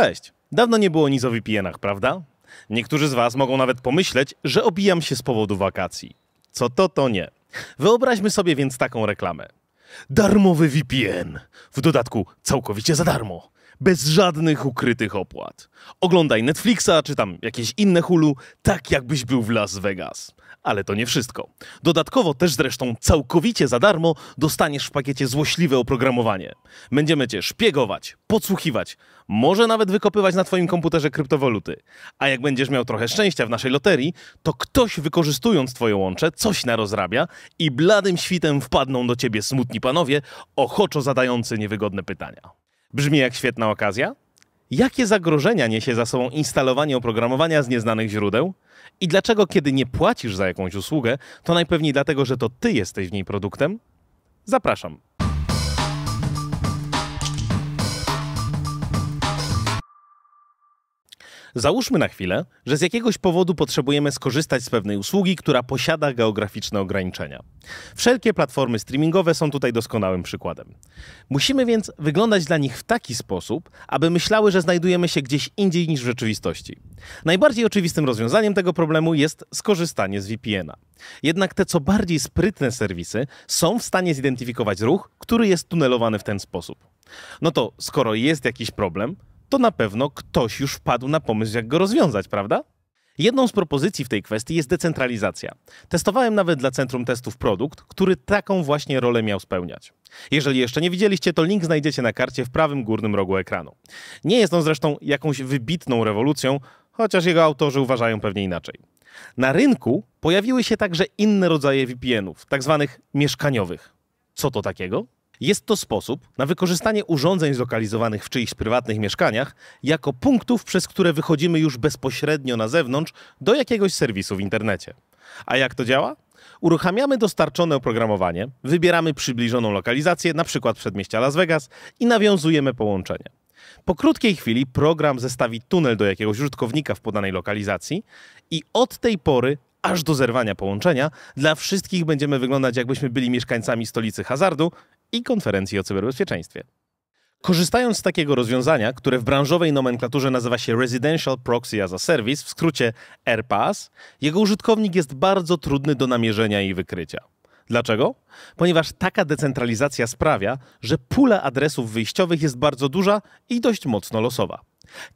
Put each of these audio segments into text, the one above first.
Cześć! Dawno nie było nic o VPN-ach, prawda? Niektórzy z Was mogą nawet pomyśleć, że obijam się z powodu wakacji. Co to, to nie. Wyobraźmy sobie więc taką reklamę. Darmowy VPN. W dodatku całkowicie za darmo. Bez żadnych ukrytych opłat. Oglądaj Netflixa czy tam jakieś inne hulu, tak jakbyś był w Las Vegas. Ale to nie wszystko. Dodatkowo też zresztą całkowicie za darmo dostaniesz w pakiecie złośliwe oprogramowanie. Będziemy cię szpiegować, podsłuchiwać, może nawet wykopywać na twoim komputerze kryptowaluty. A jak będziesz miał trochę szczęścia w naszej loterii, to ktoś wykorzystując twoje łącze coś narozrabia i bladym świtem wpadną do ciebie smutni panowie, ochoczo zadający niewygodne pytania. Brzmi jak świetna okazja? Jakie zagrożenia niesie za sobą instalowanie oprogramowania z nieznanych źródeł? I dlaczego, kiedy nie płacisz za jakąś usługę, to najpewniej dlatego, że to ty jesteś w niej produktem? Zapraszam. Załóżmy na chwilę, że z jakiegoś powodu potrzebujemy skorzystać z pewnej usługi, która posiada geograficzne ograniczenia. Wszelkie platformy streamingowe są tutaj doskonałym przykładem. Musimy więc wyglądać dla nich w taki sposób, aby myślały, że znajdujemy się gdzieś indziej niż w rzeczywistości. Najbardziej oczywistym rozwiązaniem tego problemu jest skorzystanie z VPN-a. Jednak te co bardziej sprytne serwisy są w stanie zidentyfikować ruch, który jest tunelowany w ten sposób. No to skoro jest jakiś problem, to na pewno ktoś już wpadł na pomysł, jak go rozwiązać, prawda? Jedną z propozycji w tej kwestii jest decentralizacja. Testowałem nawet dla Centrum Testów produkt, który taką właśnie rolę miał spełniać. Jeżeli jeszcze nie widzieliście, to link znajdziecie na karcie w prawym górnym rogu ekranu. Nie jest on zresztą jakąś wybitną rewolucją, chociaż jego autorzy uważają pewnie inaczej. Na rynku pojawiły się także inne rodzaje VPN-ów, tak zwanych mieszkaniowych. Co to takiego? Jest to sposób na wykorzystanie urządzeń zlokalizowanych w czyichś prywatnych mieszkaniach jako punktów, przez które wychodzimy już bezpośrednio na zewnątrz do jakiegoś serwisu w internecie. A jak to działa? Uruchamiamy dostarczone oprogramowanie, wybieramy przybliżoną lokalizację, np. przedmieścia Las Vegas i nawiązujemy połączenie. Po krótkiej chwili program zestawi tunel do jakiegoś użytkownika w podanej lokalizacji i od tej pory aż do zerwania połączenia, dla wszystkich będziemy wyglądać jakbyśmy byli mieszkańcami stolicy hazardu i konferencji o cyberbezpieczeństwie. Korzystając z takiego rozwiązania, które w branżowej nomenklaturze nazywa się Residential Proxy as a Service, w skrócie RPAS, jego użytkownik jest bardzo trudny do namierzenia i wykrycia. Dlaczego? Ponieważ taka decentralizacja sprawia, że pula adresów wyjściowych jest bardzo duża i dość mocno losowa.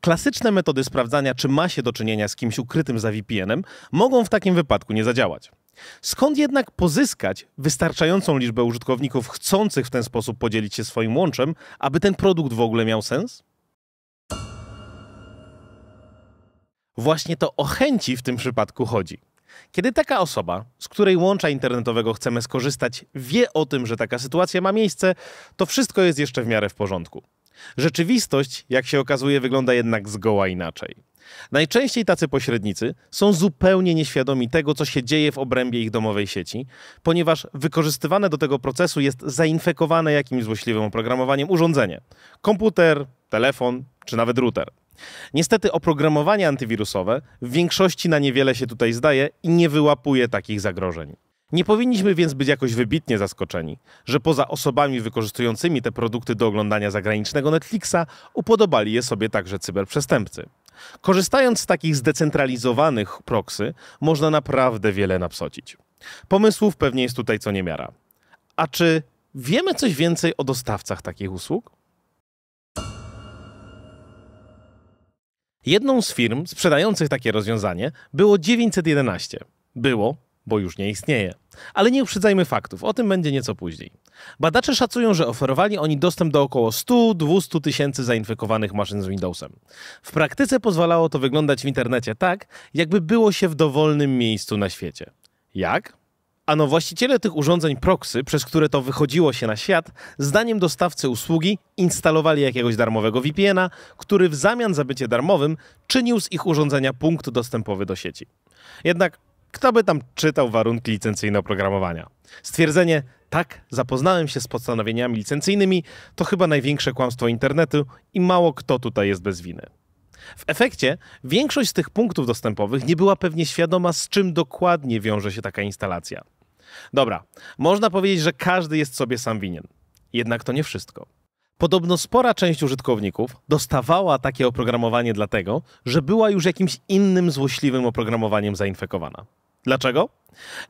Klasyczne metody sprawdzania, czy ma się do czynienia z kimś ukrytym za VPN-em, mogą w takim wypadku nie zadziałać. Skąd jednak pozyskać wystarczającą liczbę użytkowników chcących w ten sposób podzielić się swoim łączem, aby ten produkt w ogóle miał sens? Właśnie to o chęci w tym przypadku chodzi. Kiedy taka osoba, z której łącza internetowego chcemy skorzystać, wie o tym, że taka sytuacja ma miejsce, to wszystko jest jeszcze w miarę w porządku. Rzeczywistość, jak się okazuje, wygląda jednak zgoła inaczej. Najczęściej tacy pośrednicy są zupełnie nieświadomi tego, co się dzieje w obrębie ich domowej sieci, ponieważ wykorzystywane do tego procesu jest zainfekowane jakimś złośliwym oprogramowaniem urządzenie komputer, telefon czy nawet router. Niestety oprogramowanie antywirusowe w większości na niewiele się tutaj zdaje i nie wyłapuje takich zagrożeń. Nie powinniśmy więc być jakoś wybitnie zaskoczeni, że poza osobami wykorzystującymi te produkty do oglądania zagranicznego Netflixa, upodobali je sobie także cyberprzestępcy. Korzystając z takich zdecentralizowanych proksy, można naprawdę wiele napsocić. Pomysłów pewnie jest tutaj co niemiara. A czy wiemy coś więcej o dostawcach takich usług? Jedną z firm sprzedających takie rozwiązanie było 911. Było, bo już nie istnieje. Ale nie uprzedzajmy faktów, o tym będzie nieco później. Badacze szacują, że oferowali oni dostęp do około 100-200 tysięcy zainfekowanych maszyn z Windowsem. W praktyce pozwalało to wyglądać w internecie tak, jakby było się w dowolnym miejscu na świecie. Jak? Ano właściciele tych urządzeń proxy, przez które to wychodziło się na świat, zdaniem dostawcy usługi instalowali jakiegoś darmowego VPN-a, który w zamian za bycie darmowym czynił z ich urządzenia punkt dostępowy do sieci. Jednak kto by tam czytał warunki licencyjne oprogramowania? Stwierdzenie, tak, zapoznałem się z postanowieniami licencyjnymi, to chyba największe kłamstwo internetu i mało kto tutaj jest bez winy. W efekcie większość z tych punktów dostępowych nie była pewnie świadoma, z czym dokładnie wiąże się taka instalacja. Dobra, można powiedzieć, że każdy jest sobie sam winien. Jednak to nie wszystko. Podobno spora część użytkowników dostawała takie oprogramowanie dlatego, że była już jakimś innym złośliwym oprogramowaniem zainfekowana. Dlaczego?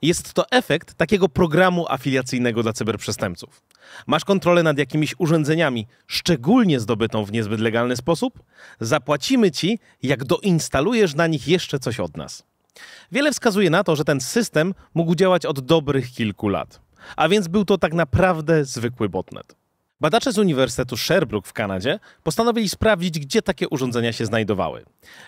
Jest to efekt takiego programu afiliacyjnego dla cyberprzestępców. Masz kontrolę nad jakimiś urządzeniami, szczególnie zdobytą w niezbyt legalny sposób? Zapłacimy ci, jak doinstalujesz na nich jeszcze coś od nas. Wiele wskazuje na to, że ten system mógł działać od dobrych kilku lat, a więc był to tak naprawdę zwykły botnet. Badacze z Uniwersytetu Sherbrooke w Kanadzie postanowili sprawdzić, gdzie takie urządzenia się znajdowały.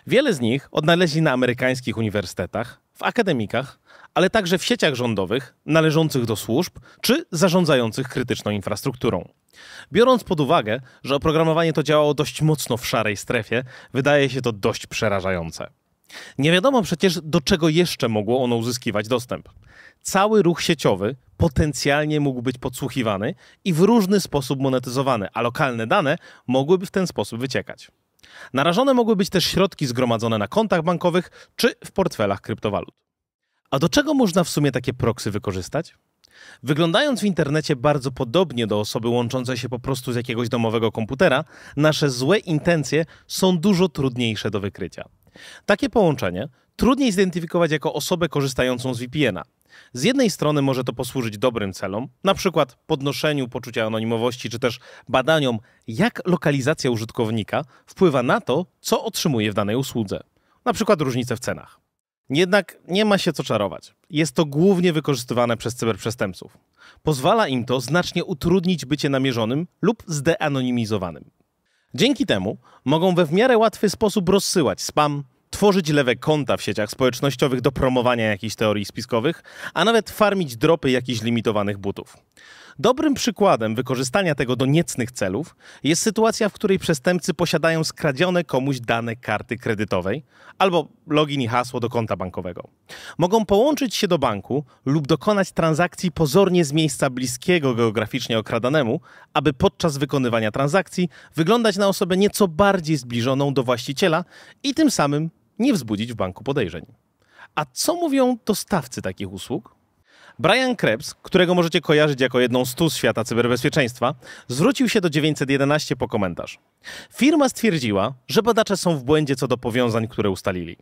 Wiele z nich odnaleźli na amerykańskich uniwersytetach, w akademikach, ale także w sieciach rządowych należących do służb czy zarządzających krytyczną infrastrukturą. Biorąc pod uwagę, że oprogramowanie to działało dość mocno w szarej strefie, wydaje się to dość przerażające. Nie wiadomo przecież, do czego jeszcze mogło ono uzyskiwać dostęp. Cały ruch sieciowy potencjalnie mógł być podsłuchiwany i w różny sposób monetyzowany, a lokalne dane mogłyby w ten sposób wyciekać. Narażone mogły być też środki zgromadzone na kontach bankowych czy w portfelach kryptowalut. A do czego można w sumie takie proksy wykorzystać? Wyglądając w internecie bardzo podobnie do osoby łączącej się po prostu z jakiegoś domowego komputera, nasze złe intencje są dużo trudniejsze do wykrycia. Takie połączenie trudniej zidentyfikować jako osobę korzystającą z VPN-a. Z jednej strony może to posłużyć dobrym celom, na przykład podnoszeniu poczucia anonimowości, czy też badaniom, jak lokalizacja użytkownika wpływa na to, co otrzymuje w danej usłudze, na przykład różnice w cenach. Jednak nie ma się co czarować. Jest to głównie wykorzystywane przez cyberprzestępców. Pozwala im to znacznie utrudnić bycie namierzonym lub zdeanonimizowanym. Dzięki temu mogą we w miarę łatwy sposób rozsyłać spam, tworzyć lewe konta w sieciach społecznościowych do promowania jakichś teorii spiskowych, a nawet farmić dropy jakichś limitowanych butów. Dobrym przykładem wykorzystania tego do niecnych celów jest sytuacja, w której przestępcy posiadają skradzione komuś dane karty kredytowej albo login i hasło do konta bankowego. Mogą połączyć się do banku lub dokonać transakcji pozornie z miejsca bliskiego geograficznie okradanemu, aby podczas wykonywania transakcji wyglądać na osobę nieco bardziej zbliżoną do właściciela i tym samym nie wzbudzić w banku podejrzeń. A co mówią dostawcy takich usług? Brian Krebs, którego możecie kojarzyć jako jedną z tu świata cyberbezpieczeństwa, zwrócił się do 911 po komentarz. Firma stwierdziła, że badacze są w błędzie co do powiązań, które ustalili.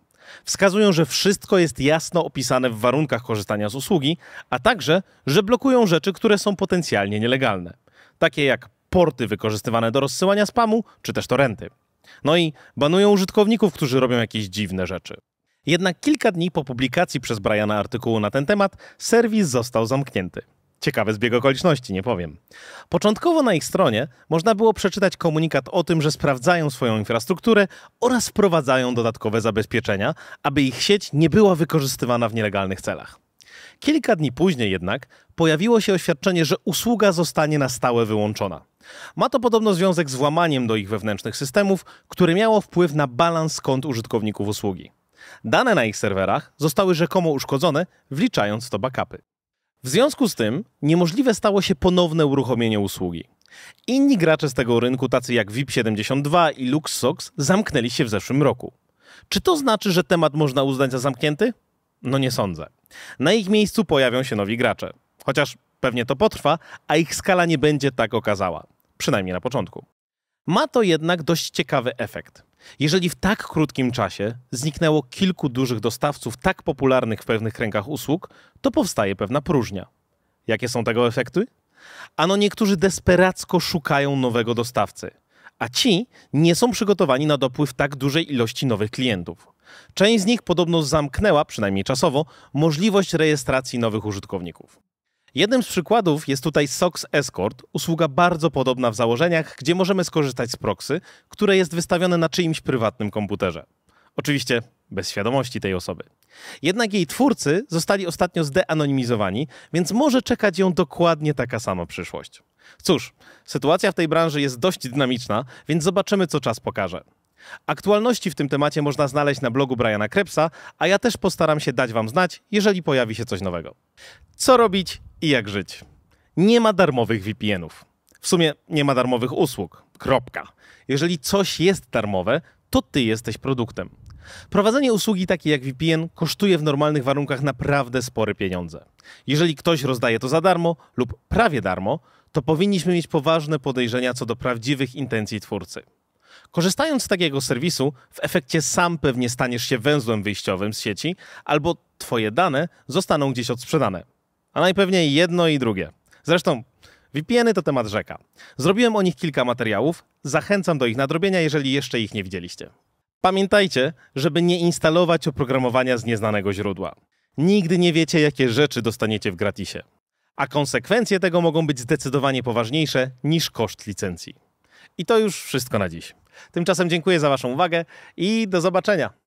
Wskazują, że wszystko jest jasno opisane w warunkach korzystania z usługi, a także, że blokują rzeczy, które są potencjalnie nielegalne, takie jak porty wykorzystywane do rozsyłania spamu czy też torenty. No i banują użytkowników, którzy robią jakieś dziwne rzeczy. Jednak kilka dni po publikacji przez Briana artykułu na ten temat, serwis został zamknięty. Ciekawy zbieg okoliczności, nie powiem. Początkowo na ich stronie można było przeczytać komunikat o tym, że sprawdzają swoją infrastrukturę oraz wprowadzają dodatkowe zabezpieczenia, aby ich sieć nie była wykorzystywana w nielegalnych celach. Kilka dni później jednak pojawiło się oświadczenie, że usługa zostanie na stałe wyłączona. Ma to podobno związek z włamaniem do ich wewnętrznych systemów, które miało wpływ na balans kont użytkowników usługi. Dane na ich serwerach zostały rzekomo uszkodzone, wliczając w to backupy. W związku z tym niemożliwe stało się ponowne uruchomienie usługi. Inni gracze z tego rynku, tacy jak VIP72 i LuxSox, zamknęli się w zeszłym roku. Czy to znaczy, że temat można uznać za zamknięty? No nie sądzę. Na ich miejscu pojawią się nowi gracze. Chociaż pewnie to potrwa, a ich skala nie będzie tak okazała. Przynajmniej na początku. Ma to jednak dość ciekawy efekt. Jeżeli w tak krótkim czasie zniknęło kilku dużych dostawców tak popularnych w pewnych kręgach usług, to powstaje pewna próżnia. Jakie są tego efekty? Ano niektórzy desperacko szukają nowego dostawcy, a ci nie są przygotowani na dopływ tak dużej ilości nowych klientów. Część z nich podobno zamknęła, przynajmniej czasowo, możliwość rejestracji nowych użytkowników. Jednym z przykładów jest tutaj SOX Escort, usługa bardzo podobna w założeniach, gdzie możemy skorzystać z proxy, które jest wystawione na czyimś prywatnym komputerze. Oczywiście bez świadomości tej osoby. Jednak jej twórcy zostali ostatnio zdeanonimizowani, więc może czekać ją dokładnie taka sama przyszłość. Cóż, sytuacja w tej branży jest dość dynamiczna, więc zobaczymy, co czas pokaże. Aktualności w tym temacie można znaleźć na blogu Briana Krebsa, a ja też postaram się dać Wam znać, jeżeli pojawi się coś nowego. Co robić i jak żyć? Nie ma darmowych VPN-ów. W sumie nie ma darmowych usług. Kropka. Jeżeli coś jest darmowe, to Ty jesteś produktem. Prowadzenie usługi takiej jak VPN kosztuje w normalnych warunkach naprawdę spore pieniądze. Jeżeli ktoś rozdaje to za darmo lub prawie darmo, to powinniśmy mieć poważne podejrzenia co do prawdziwych intencji twórcy. Korzystając z takiego serwisu, w efekcie sam pewnie staniesz się węzłem wyjściowym z sieci, albo twoje dane zostaną gdzieś odsprzedane. A najpewniej jedno i drugie. Zresztą VPN-y to temat rzeka. Zrobiłem o nich kilka materiałów, zachęcam do ich nadrobienia, jeżeli jeszcze ich nie widzieliście. Pamiętajcie, żeby nie instalować oprogramowania z nieznanego źródła. Nigdy nie wiecie, jakie rzeczy dostaniecie w gratisie. A konsekwencje tego mogą być zdecydowanie poważniejsze niż koszt licencji. I to już wszystko na dziś. Tymczasem dziękuję za Waszą uwagę i do zobaczenia.